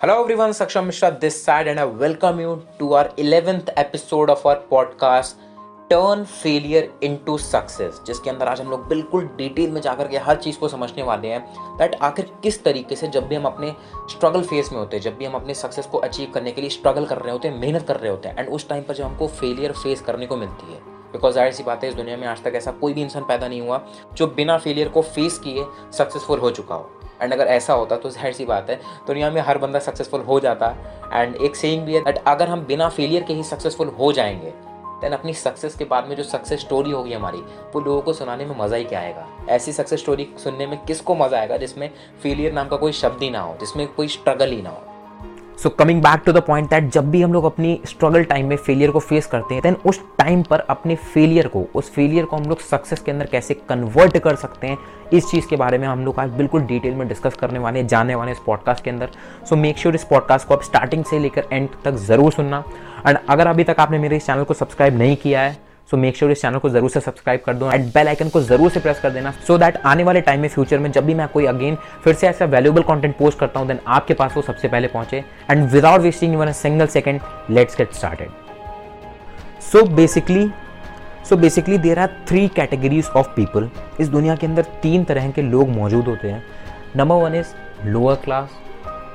Hello everyone, Saksham Mishra this side and I welcome you to our 11th episode of our podcast turn failure into success जिसके अंदर आज हम लोग बिल्कुल detail में जाकर के हर चीज़ को समझने वाले हैं दैट आखिर किस तरीके से जब भी हम अपने स्ट्रगल फेस में होते हैं जब भी हम अपने सक्सेस को अचीव करने के लिए स्ट्रगल कर रहे होते हैं मेहनत कर रहे होते हैं एंड उस टाइम पर जब हमको फेलियर फेस करने को मिलती है बिकॉज़ ज़ाहिर सी बात है, इस दुनिया में आज तक ऐसा कोई भी इंसान पैदा नहीं हुआ जो बिना फेलियर को फेस किए सक्सेसफुल हो चुका हो। एंड अगर ऐसा होता तो ज़ाहिर सी बात है, दुनिया में हर बंदा सक्सेसफुल हो जाता। एंड एक सेइंग भी है दैट अगर हम बिना फेलियर के ही सक्सेसफुल हो जाएँगे देन अपनी सक्सेस के बाद में जो सक्सेस स्टोरी होगी हमारी, वो लोगों को सुनाने में मज़ा ही क्या आएगा? ऐसी सक्सेस स्टोरी सुनने में किसको मज़ा आएगा जिसमें फेलियर नाम का कोई शब्द ही ना हो, जिसमें कोई स्ट्रगल ही ना हो? So coming back to the point that जब भी हम लोग अपनी स्ट्रगल टाइम में फेलियर को फेस करते हैं देन उस टाइम पर अपने फेलियर को, उस फेलियर को हम लोग सक्सेस के अंदर कैसे कन्वर्ट कर सकते हैं, इस चीज़ के बारे में हम लोग आज बिल्कुल डिटेल में डिस्कस करने वाले जाने वाले इस पॉडकास्ट के अंदर। सो मेक श्योर इस पॉडकास्ट को आप स्टार्टिंग से लेकर एंड तक ज़रूर सुनना। एंड अगर अभी तक आपने मेरे इस चैनल को सब्सक्राइब नहीं किया है सो मेक श्योर इस चैनल को ज़रूर से सब्सक्राइब कर दो एंड बेल आइकन को ज़रूर से प्रेस कर देना सो so दैट आने वाले टाइम में फ्यूचर में जब भी मैं कोई अगेन फिर से ऐसा वैल्यूबल कॉन्टेंट पोस्ट करता हूँ देन आपके पास वो सबसे पहले पहुँचे and without wasting your single second let's get started so basically so basically there are three categories of people इस दुनिया के अंदर तीन तरह के लोग मौजूद होते हैं। Number one is lower class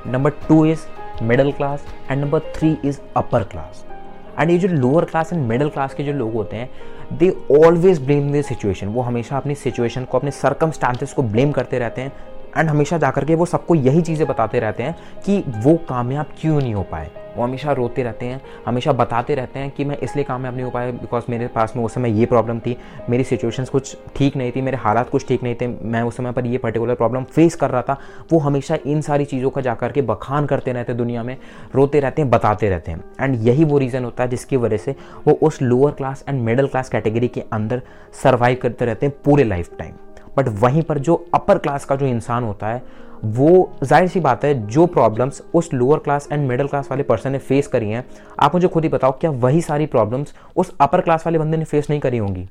number two is middle class and number three is upper class and ये जो lower class and middle class के जो लोग होते हैं they always blame this situation वो हमेशा अपनी सिचुएशन को, अपने सरकम को ब्लेम करते रहते हैं। एंड हमेशा जाकर के वो सबको यही चीज़ें बताते रहते हैं कि वो कामयाब क्यों नहीं हो पाए। वो हमेशा रोते रहते हैं, हमेशा बताते रहते हैं कि मैं इसलिए कामयाब नहीं हो पाया बिकॉज़ मेरे पास में उस समय ये प्रॉब्लम थी, मेरी सिचुएशंस कुछ ठीक नहीं थी, मेरे हालात कुछ ठीक नहीं थे, मैं उस समय पर ये पर्टिकुलर प्रॉब्लम फेस कर रहा था। वो हमेशा इन सारी चीज़ों का जा के बखान करते रहते हैं दुनिया में, रोते रहते हैं, बताते रहते हैं। एंड यही वो रीज़न होता है जिसकी वजह से वो उस lower class and middle class category के अंदर सर्वाइव करते रहते हैं पूरे लाइफ टाइम बट वहीं पर जो अपर क्लास का जो इंसान होता है वो ज़ाहिर सी बात है, जो प्रॉब्लम्स उस lower class and middle class वाले पर्सन ने फेस करी हैं, आप मुझे खुद ही बताओ, क्या वही सारी प्रॉब्लम्स उस अपर क्लास वाले बंदे ने फेस नहीं करी होंगी?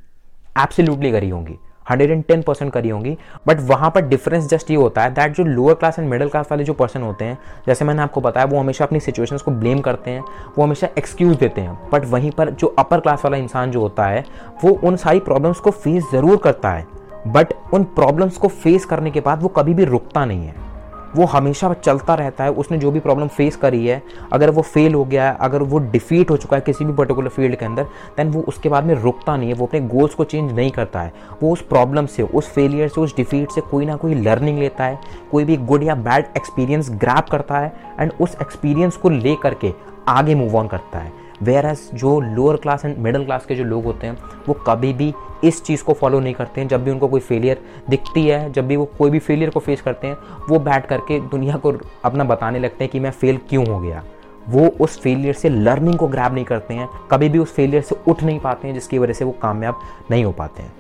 एब्सोल्युटली करी होंगी। हंड्रेड एंड टेन परसेंट करी होंगी। बट वहाँ पर डिफरेंस जस्ट ये होता है दैट जो lower class and middle class वाले जो पर्सन होते हैं, जैसे मैंने आपको बताया, वो हमेशा अपनी सिचुएशंस को ब्लेम करते हैं, वो हमेशा एक्सक्यूज देते हैं। बट वहीं पर जो अपर क्लास वाला इंसान जो होता है, वो उन सारी प्रॉब्लम्स को फेस ज़रूर करता है। बट उन प्रॉब्लम्स को फेस करने के बाद वो कभी भी रुकता नहीं है। वो हमेशा चलता रहता है। उसने जो भी प्रॉब्लम फेस करी है, अगर वो फेल हो गया है, अगर वो डिफीट हो चुका है किसी भी पर्टिकुलर फ़ील्ड के अंदर देन वो उसके बाद में रुकता नहीं है। वो अपने गोल्स को चेंज नहीं करता है। वो उस प्रॉब्लम से, उस फेलियर से, उस डिफीट से कोई ना कोई लर्निंग लेता है। कोई भी गुड या बैड एक्सपीरियंस ग्रैप करता है एंड उस एक्सपीरियंस को ले करके आगे मूव ऑन करता है। वेयर एज जो lower class and middle class के जो लोग होते हैं, वो कभी भी इस चीज़ को फॉलो नहीं करते हैं। जब भी उनको कोई फेलियर दिखती है, जब भी वो कोई भी फेलियर को फेस करते हैं, वो बैठ करके दुनिया को अपना बताने लगते हैं कि मैं फेल क्यों हो गया। वो उस फेलियर से लर्निंग को ग्रैब नहीं करते हैं। कभी भी उस फेलियर से उठ नहीं पाते हैं, जिसकी वजह से वो कामयाब नहीं हो पाते हैं।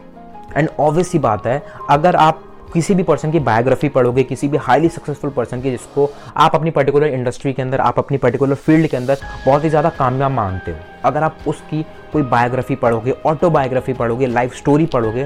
एंड ऑब्वियस ही बात है, अगर आप किसी भी पर्सन की बायोग्राफी पढ़ोगे, किसी भी हाईली सक्सेसफुल पर्सन की, जिसको आप अपनी पर्टिकुलर इंडस्ट्री के अंदर, आप अपनी पर्टिकुलर फ़ील्ड के अंदर बहुत ही ज़्यादा कामयाब मानते हो। अगर आप उसकी कोई बायोग्राफी पढ़ोगे ऑटोबायोग्राफी पढ़ोगे लाइफ स्टोरी पढ़ोगे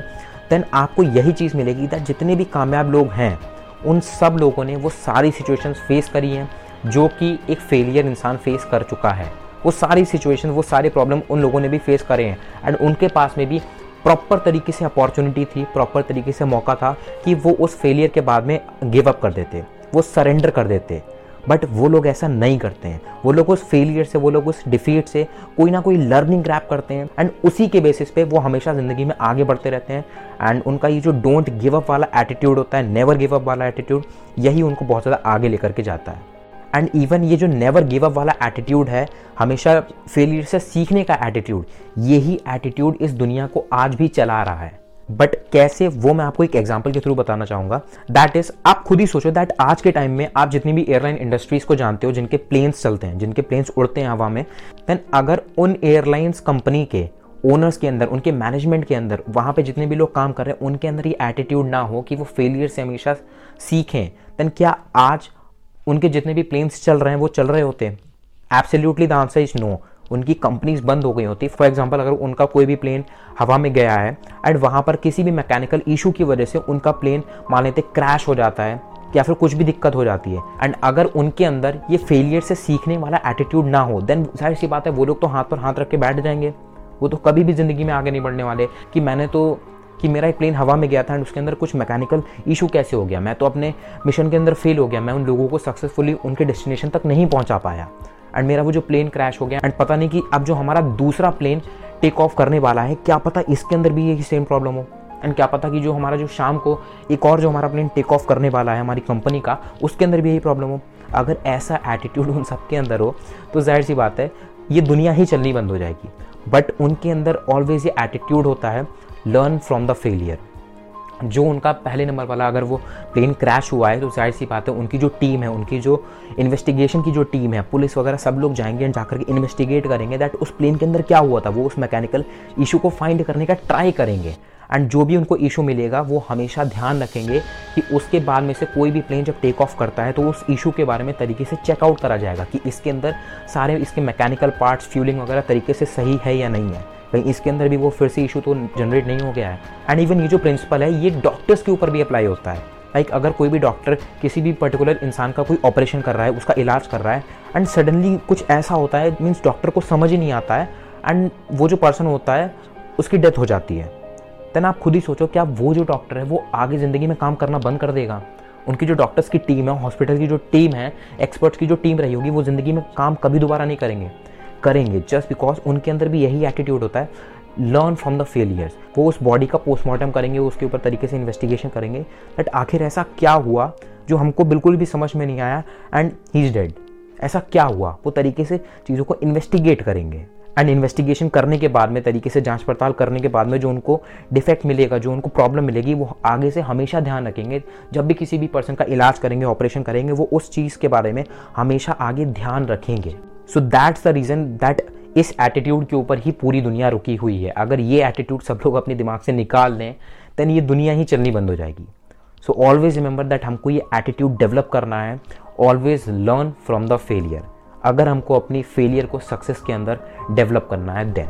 देन आपको यही चीज़ मिलेगी दैट जितने भी कामयाब लोग हैं, उन सब लोगों ने वो सारी सिचुएशन फेस करी हैं, जो कि एक फेलियर इंसान फेस कर चुका है। वो सारी सिचुएशन वो सारे प्रॉब्लम उन लोगों ने भी फेस करे हैं एंड उनके पास में भी प्रॉपर तरीके से अपॉर्चुनिटी थी प्रॉपर तरीके से मौका था कि वो उस फेलियर के बाद में गिव अप कर देते, वो सरेंडर कर देते। बट वो लोग ऐसा नहीं करते हैं। वो लोग उस फेलियर से, वो लोग उस डिफीट से कोई ना कोई लर्निंग ग्रैप करते हैं एंड उसी के बेसिस पे वो हमेशा ज़िंदगी में आगे बढ़ते रहते हैं। एंड उनका ये जो डोंट गिव अप वाला एटीट्यूड होता है नेवर गिव अप वाला एटीट्यूड यही उनको बहुत ज़्यादा आगे लेकर के जाता है। एंड इवन ये जो नेवर गिव अप वाला एटीट्यूड है, हमेशा फेलियर से सीखने का एटीट्यूड यही एटीट्यूड इस दुनिया को आज भी चला रहा है। बट कैसे, वो मैं आपको एक एग्ज़ाम्पल के थ्रू बताना चाहूँगा। दैट इज़ आप खुद ही सोचो दैट आज के टाइम में आप जितनी भी एयरलाइन इंडस्ट्रीज़ को जानते हो, जिनके प्लेन्स चलते हैं, जिनके प्लेन्स उड़ते हैं हवा में देन अगर उन एयरलाइंस कंपनी के ओनर्स के अंदर, उनके मैनेजमेंट के अंदर, वहाँ पे जितने भी लोग काम कर रहे हैं, उनके अंदर ये एटीट्यूड ना हो कि वो फेलियर से हमेशा सीखें देन क्या आज उनके जितने भी प्लेन्स चल रहे हैं, वो चल रहे होते हैं। Absolutely the answer is no उनकी कंपनीज़ बंद हो गई होती। फॉर एग्ज़ाम्पल अगर उनका कोई भी प्लेन हवा में गया है एंड वहाँ पर किसी भी मैकेनिकल इशू की वजह से उनका प्लेन मान लेते क्रैश हो जाता है, या फिर कुछ भी दिक्कत हो जाती है एंड अगर उनके अंदर ये फेलियर से सीखने वाला एटीट्यूड ना हो देन ज़ाहिर सी बात है वो लोग तो हाथ पर हाथ रख के बैठ जाएँगे। वो तो कभी भी ज़िंदगी में आगे नहीं बढ़ने वाले कि मैंने तो कि मेरा एक प्लेन हवा में गया था एंड उसके अंदर कुछ मैकेनिकल इशू कैसे हो गया? मैं तो अपने मिशन के अंदर फेल हो गया। मैं उन लोगों को सक्सेसफुली उनके डेस्टिनेशन तक नहीं पहुँचा पाया। एंड मेरा वो जो प्लेन क्रैश हो गया एंड पता नहीं कि अब जो हमारा दूसरा प्लेन टेक ऑफ़ करने वाला है, क्या पता इसके अंदर भी यही सेम प्रॉब्लम हो? एंड क्या पता कि जो हमारा जो शाम को एक और जो हमारा प्लेन टेक ऑफ़ करने वाला है हमारी कंपनी का, उसके अंदर भी यही प्रॉब्लम हो? अगर ऐसा एटीट्यूड उन सबके अंदर हो तो ज़ाहिर सी बात है, ये दुनिया ही चलनी बंद हो जाएगी। बट उनके अंदर ऑलवेज ये एटीट्यूड होता है लर्न फ्रॉम द फेलियर जो उनका पहले नंबर वाला अगर वो प्लेन क्रैश हुआ है तो ज़ाहिर सी बात है उनकी जो टीम है, उनकी जो इन्वेस्टिगेशन की जो टीम है, पुलिस वगैरह सब लोग जाएँगे एंड जाकर के इन्वेस्टिगेट करेंगे दैट उस प्लेन के अंदर क्या हुआ था, वो उस मैकेनिकल इशू को फाइंड करने का ट्राई करेंगे। एंड जो भी उनको इशू मिलेगा वो हमेशा ध्यान रखेंगे कि उसके बाद में से कोई भी प्लेन जब टेक ऑफ़ करता है तो उस इशू के बारे में तरीके से चेकआउट करा जाएगा कि इसके अंदर सारे इसके मैकेनिकल पार्ट्स फ्यूलिंग वगैरह तरीके से सही है या नहीं है। कहीं इसके अंदर भी वो फिर से इशू तो जनरेट नहीं हो गया है। एंड इवन ये जो प्रिंसिपल है ये डॉक्टर्स के ऊपर भी अप्लाई होता है। लाइक like, अगर कोई भी डॉक्टर किसी भी पर्टिकुलर इंसान का कोई ऑपरेशन कर रहा है उसका इलाज कर रहा है एंड सडनली कुछ ऐसा होता है मीन्स डॉक्टर को समझ ही नहीं आता है एंड वो जो पर्सन होता है उसकी डेथ हो जाती है। देन आप खुद ही सोचो कि आप वो जो डॉक्टर है, वो आगे ज़िंदगी में काम करना बंद कर देगा। उनकी जो डॉक्टर्स की टीम है हॉस्पिटल की जो टीम है एक्सपर्ट्स की जो टीम रही होगी, वो ज़िंदगी में काम कभी दोबारा नहीं करेंगे। करेंगे जस्ट बिकॉज़ उनके अंदर भी यही एटीट्यूड होता है लर्न फ्रॉम द फेलियर्स वो उस बॉडी का पोस्टमार्टम करेंगे, उसके ऊपर तरीके से इन्वेस्टिगेशन करेंगे। बट आखिर ऐसा क्या हुआ, जो हमको बिल्कुल भी समझ में नहीं आया एंड ही इज़ डेड ऐसा क्या हुआ? वो तरीके से चीज़ों को इन्वेस्टिगेट करेंगे। एंड इन्वेस्टिगेशन करने के बाद में, तरीके से जाँच पड़ताल करने के बाद में जो उनको डिफेक्ट मिलेगा, जो उनको प्रॉब्लम मिलेगी, वो आगे से हमेशा ध्यान रखेंगे। जब भी किसी भी पर्सन का इलाज करेंगे ऑपरेशन करेंगे, वो उस चीज़ के बारे में हमेशा आगे ध्यान रखेंगे। So that's the reason that इस एटीट्यूड के ऊपर ही पूरी दुनिया रुकी हुई है। अगर ये एटीट्यूड सब लोग अपने दिमाग से निकाल लें दैन ये दुनिया ही चलनी बंद हो जाएगी। सो ऑलवेज रिमेंबर दैट हमको ये एटीट्यूड डेवलप करना है। Always learn from the failure अगर हमको अपनी फेलियर को सक्सेस के अंदर डेवलप करना है then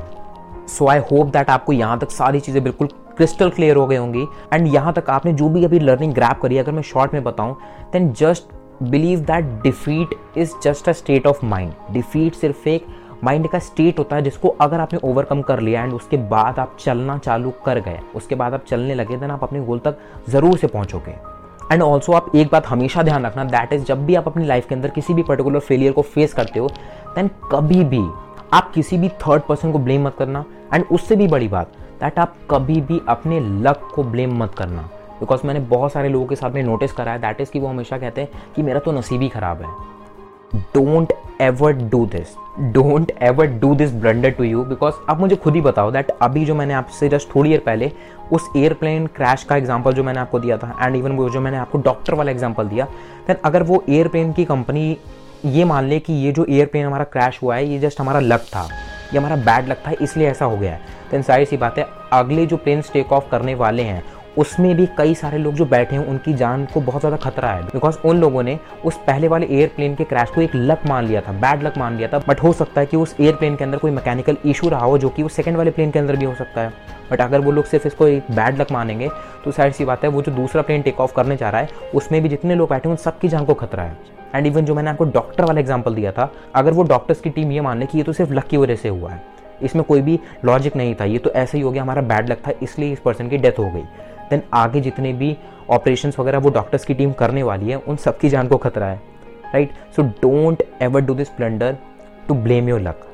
so I hope that आपको यहाँ तक सारी चीज़ें बिल्कुल क्रिस्टल क्लियर हो गई होंगी. एंड यहाँ तक आपने जो भी अभी लर्निंग ग्रैप करी अगर मैं शॉर्ट में बताऊँ then just believe that defeat is just a state of mind defeat सिर्फ़ एक माइंड का स्टेट होता है जिसको अगर आपने ओवरकम कर लिया एंड उसके बाद आप चलना चालू कर गए, उसके बाद आप चलने लगे देन आप अपने गोल तक ज़रूर से पहुंचोगे. एंड ऑल्सो आप एक बात हमेशा ध्यान रखना दैट इज़ जब भी आप अपनी लाइफ के अंदर किसी भी पर्टिकुलर फेलियर को फेस करते हो देन कभी भी आप किसी भी थर्ड पर्सन को ब्लेम मत करना। एंड उससे भी बड़ी बात दैट आप कभी भी अपने लक को ब्लेम मत करना। बिकॉज़ मैंने बहुत सारे लोगों के साथ में नोटिस करा है दैट इज़ कि वो हमेशा कहते हैं कि मेरा तो नसीब ही ख़राब है। Don't ever do this don't ever do this blunder to you because आप मुझे खुद ही बताओ दैट अभी जो मैंने आपसे जस्ट थोड़ी देर पहले उस एयरप्लेन क्रैश का एग्ज़ाम्पल जो मैंने आपको दिया था एंड इवन वो जो मैंने आपको डॉक्टर वाला एग्ज़ाम्पल दिया देन अगर वो एयरप्लेन की कंपनी ये मान ले कि ये जो एयरप्लेन हमारा क्रैश हुआ है, ये जस्ट हमारा लक था, ये हमारा बैड लक था, इसलिए ऐसा हो गया है देन सारी सी बात है, अगले जो प्लेन टेक ऑफ़ करने वाले हैं उसमें भी कई सारे लोग जो बैठे हैं, उनकी जान को बहुत ज़्यादा खतरा है। बिकॉज़ उन लोगों ने उस पहले वाले एयरप्लेन के क्रैश को एक लक मान लिया था बैड लक मान लिया था बट हो सकता है कि उस एयरप्लेन के अंदर कोई मैकेनिकल इशू रहा हो, जो कि उस सेकंड वाले प्लेन के अंदर भी हो सकता है। बट अगर वो लोग सिर्फ़ इसको एक बैड लक मानेंगे तो साइड सी बात है, वो जो दूसरा प्लेन टेक ऑफ़ करने जा रहा है, उसमें भी जितने लोग बैठे हैं, उन सबकी जान को खतरा है। एंड इवन जो मैंने आपको डॉक्टर वाला एग्ज़ाम्पल दिया था, अगर वो डॉक्टर्स की टीम ये मान ले कि ये तो सिर्फ़ लक की वजह से हुआ है, इसमें कोई भी लॉजिक नहीं था, ये तो ऐसा ही हो गया, हमारा बैड लक था, इसलिए इस पर्सन की डेथ हो गई। देन आगे जितने भी ऑपरेशन वगैरह वो डॉक्टर्स की टीम करने वाली है, उन सबकी जान को खतरा है right so don't ever do this blunder to blame your luck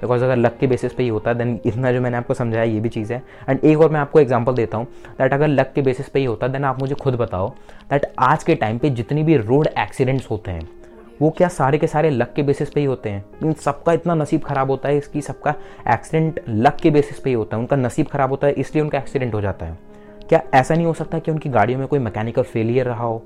because अगर लक के बेसिस पे ही होता है देन इतना जो मैंने आपको समझाया, ये भी चीज़ है। एंड एक और मैं आपको एग्जांपल देता हूँ दैट अगर लक के बेसिस पे ही होता है देन आप मुझे खुद बताओ दैट आज के टाइम पे जितनी भी रोड एक्सीडेंट्स होते हैं, वो क्या सारे के सारे लक के बेसिस पे ही होते हैं? इन सबका इतना नसीब खराब होता है, इसकी सबका एक्सीडेंट लक के बेसिस पे ही होता है। उनका नसीब खराब होता है, इसलिए उनका एक्सीडेंट हो जाता है। क्या ऐसा नहीं हो सकता कि उनकी गाड़ियों में कोई मैकेनिकल फेलियर रहा हो?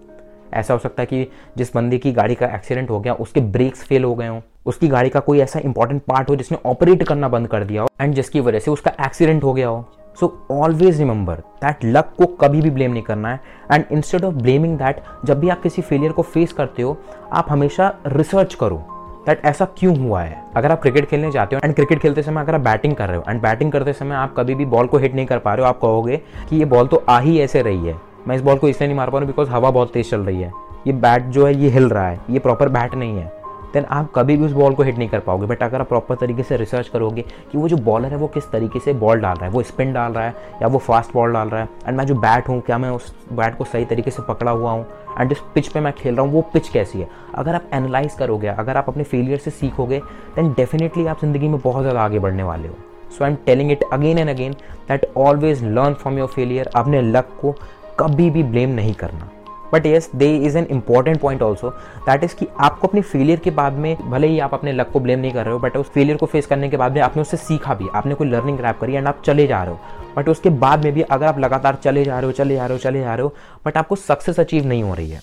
ऐसा हो सकता है कि जिस बंदे की गाड़ी का एक्सीडेंट हो गया, उसके ब्रेक्स फेल हो गए हो, उसकी गाड़ी का कोई ऐसा इंपॉर्टेंट पार्ट हो जिसने ऑपरेट करना बंद कर दिया हो एंड जिसकी वजह से उसका एक्सीडेंट हो गया हो। So always remember that luck को कभी भी ब्लेम नहीं करना है and instead of blaming that जब भी आप किसी फेलियर को फेस करते हो, आप हमेशा रिसर्च करो। दैट ऐसा क्यों हुआ है? अगर आप क्रिकेट खेलने जाते हो एंड क्रिकेट खेलते समय अगर आप बैटिंग कर रहे हो एंड बैटिंग करते समय आप कभी भी बॉल को हिट नहीं कर पा रहे हो, आप कहोगे कि ये बॉल तो आ ही ऐसे रही है। मैं इस बॉल को इसलिए नहीं मार पा रहा हूँ बिकॉज़ हवा बहुत तेज चल रही है। ये बैट जो है, ये हिल रहा है। ये प्रॉपर बैट नहीं है। देन आप कभी भी उस बॉल को हिट नहीं कर पाओगे। बट अगर आप प्रॉपर तरीके से रिसर्च करोगे कि वो जो बॉलर है, वो किस तरीके से बॉल डाल रहा है, वो स्पिन डाल रहा है या वो फास्ट बॉल डाल रहा है एंड मैं जो बैट हूँ, क्या मैं उस बैट को सही तरीके से पकड़ा हुआ हूँ? एंड जिस पिच पे मैं खेल रहा हूँ, वो पिच कैसी है? अगर आप एनालाइज करोगे, अगर आप अपने फेलियर से सीखोगे दैन डेफिनेटली आप ज़िंदगी में बहुत ज़्यादा आगे बढ़ने वाले हो। So I am telling it again and again that always learn from your failure अपने लक को कभी भी ब्लेम नहीं करना। But yes there is an important point also that is कि आपको अपने फेलियर के बाद में, भले ही आप अपने लक को ब्लेम नहीं कर रहे हो बट उस फेलियर को फेस करने के बाद में आपने उससे सीखा भी, आपने कोई लर्निंग ग्रैप करी एंड आप चले जा रहे हो। बट उसके बाद में भी अगर आप लगातार चले जा रहे हो, चले जा रहे हो, चले जा रहे हो बट आपको सक्सेस अचीव नहीं हो रही है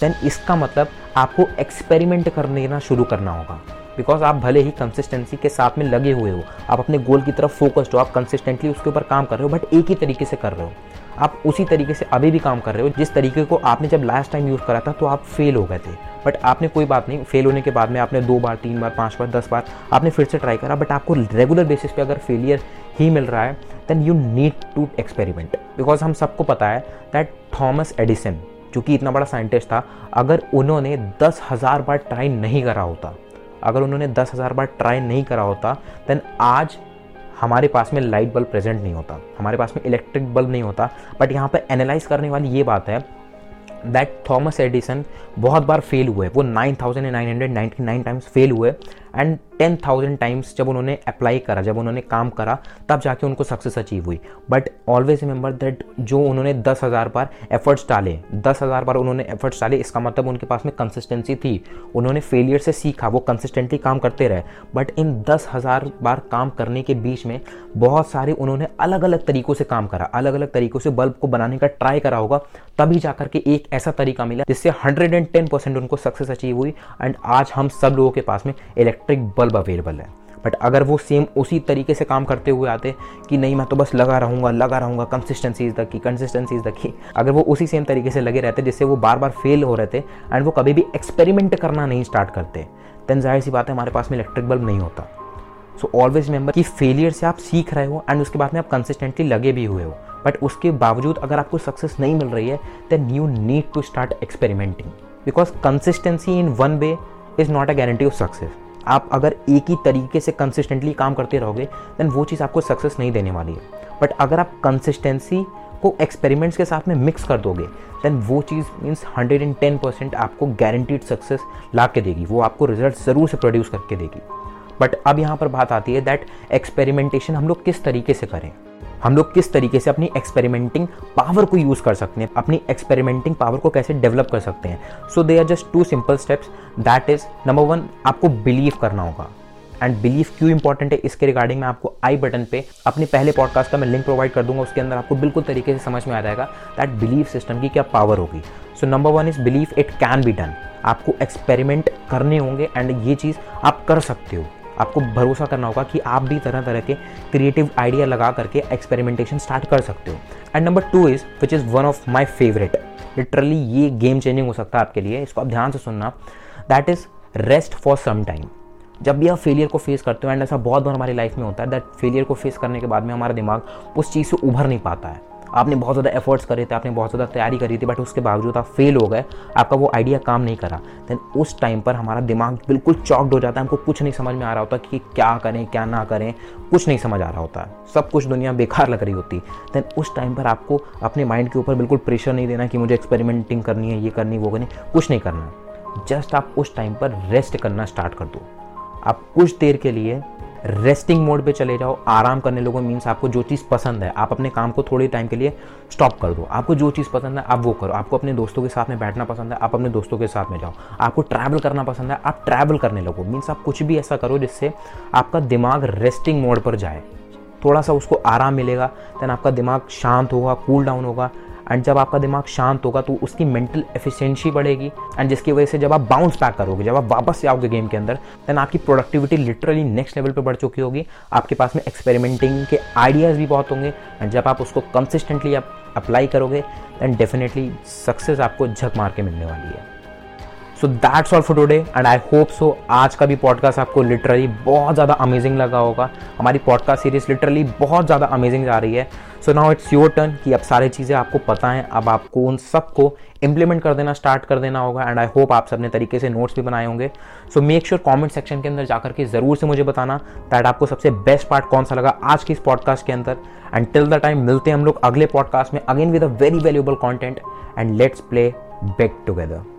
देन इसका मतलब आपको एक्सपेरिमेंट करने ना शुरू करना होगा। बिकॉज़ आप भले ही कंसिस्टेंसी के साथ में लगे हुए हो, आप अपने गोल की तरफ़ फोकस्ड हो, आप कंसिस्टेंटली उसके ऊपर काम कर रहे हो बट एक ही तरीके से कर रहे हो। आप उसी तरीके से अभी भी काम कर रहे हो, जिस तरीके को आपने जब लास्ट टाइम यूज़ करा था तो आप फेल हो गए थे। बट आपने कोई बात नहीं फेल होने के बाद में आपने दो बार, तीन बार, पाँच बार, दस बार आपने फिर से ट्राई करा। बट आपको रेगुलर बेसिस पे अगर फेलियर ही मिल रहा है then you need to experiment because हम सबको पता है दैट थॉमस एडिसन जो कि इतना बड़ा साइंटिस्ट था, अगर उन्होंने दस हज़ार बार ट्राई नहीं करा होता, अगर उन्होंने दस हज़ार बार ट्राई नहीं करा होता देन आज हमारे पास में लाइट बल्ब प्रेजेंट नहीं होता, हमारे पास में इलेक्ट्रिक बल्ब नहीं होता बट यहाँ पर एनालाइज करने वाली ये बात है दैट थॉमस एडिसन बहुत बार फेल हुए, वो nine thousand nine hundred ninety nine times fail हुए एंड टेन थाउज़ेंड टाइम्स जब उन्होंने अप्लाई करा, जब उन्होंने काम करा, तब जाके उनको सक्सेस अचीव हुई। बट ऑलवेज रिमेंबर दैट जो उन्होंने दस हज़ार बार एफर्ट्स डाले, दस हज़ार बार उन्होंने एफर्ट्स डाले, इसका मतलब उनके पास में कंसिस्टेंसी थी। उन्होंने फेलियर से सीखा, वो कंसिस्टेंटली काम करते रहे। बट इन दस हज़ार बार काम करने के बीच में बहुत सारे उन्होंने अलग अलग तरीकों से काम करा अलग अलग तरीकों से बल्ब को बनाने का ट्राई करा होगा, तभी जाकर के एक ऐसा तरीका मिला जिससे हंड्रेड एंड टेन परसेंट उनको सक्सेस अचीव हुई। एंड आज हम सब लोगों के पास में इलेक्ट्रिक बल्ब अवेलेबल है। बट अगर वो सेम उसी तरीके से काम करते हुए आते कि नहीं, मैं तो बस लगा रहूँगा लगा रहूँगा consistency is the key consistency is the key. अगर वो उसी सेम तरीके से लगे रहते जिससे वो बार बार फेल हो रहे थे एंड वो कभी भी एक्सपेरिमेंट करना नहीं स्टार्ट करते देन ज़ाहिर सी बात है हमारे पास में इलेक्ट्रिक बल्ब नहीं होता। सो ऑलवेज रिमेंबर कि फेलियर से आप सीख रहे हो एंड उसके बाद में आप कंसिस्टेंटली लगे भी हुए हो। बट उसके बावजूद अगर आपको सक्सेस नहीं मिल रही है then you need to start experimenting because consistency in one way is not a guarantee of success आप अगर एक ही तरीके से कंसिस्टेंटली काम करते रहोगे देन वो चीज़ आपको सक्सेस नहीं देने वाली है। बट अगर आप कंसिस्टेंसी को एक्सपेरिमेंट्स के साथ में मिक्स कर दोगे देन वो चीज़ means hundred and ten percent आपको गारंटीड सक्सेस ला के देगी। वो आपको रिज़ल्ट ज़रूर से प्रोड्यूस करके देगी। बट अब यहाँ पर बात आती है दैट एक्सपेरिमेंटेशन हम लोग किस तरीके से करें? हम लोग किस तरीके से अपनी एक्सपेरिमेंटिंग पावर को यूज़ कर सकते हैं, अपनी एक्सपेरिमेंटिंग पावर को कैसे डेवलप कर सकते हैं? So there are just two simple steps that is number one आपको बिलीव करना होगा। एंड बिलीव क्यों इंपॉर्टेंट है? इसके रिगार्डिंग मैं आपको आई बटन पे अपने पहले पॉडकास्ट का मैं लिंक प्रोवाइड कर दूँगा। उसके अंदर आपको बिल्कुल तरीके से समझ में आ जाएगा दैट बिलीव सिस्टम की क्या पावर होगी। So number one is believe it can be done आपको एक्सपेरिमेंट करने होंगे एंड ये चीज़ आप कर सकते हो। आपको भरोसा करना होगा कि आप भी तरह तरह के क्रिएटिव आइडिया लगा करके एक्सपेरिमेंटेशन स्टार्ट कर सकते हो। And number two is which is one of my favourite literally ये गेम चेंजिंग हो सकता है आपके लिए, इसको आप ध्यान से सुनना। That is rest for some time जब भी आप फेलियर को फेस करते हो एंड ऐसा बहुत बार हमारी लाइफ में होता है दैट फेलियर को फेस करने के बाद में हमारा दिमाग उस चीज़ से उभर नहीं पाता है। आपने बहुत ज़्यादा एफर्ट्स करे थे, आपने बहुत ज़्यादा तैयारी करी थी बट उसके बावजूद आप फेल हो गए, आपका वो आइडिया काम नहीं करा। देन उस टाइम पर हमारा दिमाग बिल्कुल चौकड हो जाता है, हमको कुछ नहीं समझ में आ रहा होता कि क्या करें, क्या ना करें, कुछ नहीं समझ आ रहा होता। है सब कुछ दुनिया बेकार लग रही होती। देन उस टाइम पर आपको अपने माइंड के ऊपर बिल्कुल प्रेशर नहीं देना कि मुझे एक्सपेरिमेंटिंग करनी है, ये करनी, वो करनी, कुछ नहीं करना। जस्ट आप उस टाइम पर रेस्ट करना स्टार्ट कर दो। आप कुछ देर के लिए रेस्टिंग मोड पे चले जाओ, आराम करने लोगों मीन्स आपको जो चीज़ पसंद है, आप अपने काम को थोड़े टाइम के लिए स्टॉप कर दो। आपको जो चीज़ पसंद है, आप वो करो। आपको अपने दोस्तों के साथ में बैठना पसंद है, आप अपने दोस्तों के साथ में जाओ। आपको ट्रैवल करना पसंद है, आप ट्रैवल करने लगो। मीन्स आप कुछ भी ऐसा करो जिससे आपका दिमाग रेस्टिंग मोड पर जाए। थोड़ा सा उसको आराम मिलेगा देन आपका दिमाग शांत होगा कूल डाउन होगा एंड जब आपका दिमाग शांत होगा तो उसकी मेंटल एफिशिएंसी बढ़ेगी। एंड जिसकी वजह से जब आप बाउंस बैक करोगे, जब आप वापस आओगे गेम के अंदर देन आपकी प्रोडक्टिविटी लिटरली नेक्स्ट लेवल पर बढ़ चुकी होगी। आपके पास में एक्सपेरिमेंटिंग के आइडियाज़ भी बहुत होंगे। एंड जब आप उसको कंसिस्टेंटली आप अप्लाई करोगे दैन डेफिनेटली सक्सेस आपको झक मार के मिलने वाली है। So that's all for today and I hope so आज का भी पॉडकास्ट आपको लिटरली बहुत ज़्यादा अमेजिंग लगा होगा। हमारी पॉडकास्ट सीरीज़ लिटरली बहुत ज़्यादा अमेजिंग जा रही है। So now it's your turn कि अब सारी चीज़ें आपको पता हैं। अब आपको उन सबको इम्प्लीमेंट कर देना स्टार्ट कर देना होगा एंड आई होप आप सबने तरीके से नोट्स भी बनाए होंगे। So make sure comment section के अंदर जाकर के ज़रूर से मुझे बताना दैट आपको सबसे बेस्ट पार्ट कौन सा लगा आज की इस पॉडकास्ट के अंदर। एंड टिल द टाइम मिलते हैं हम लोग अगले पॉडकास्ट में again with a very valuable content and let's play back together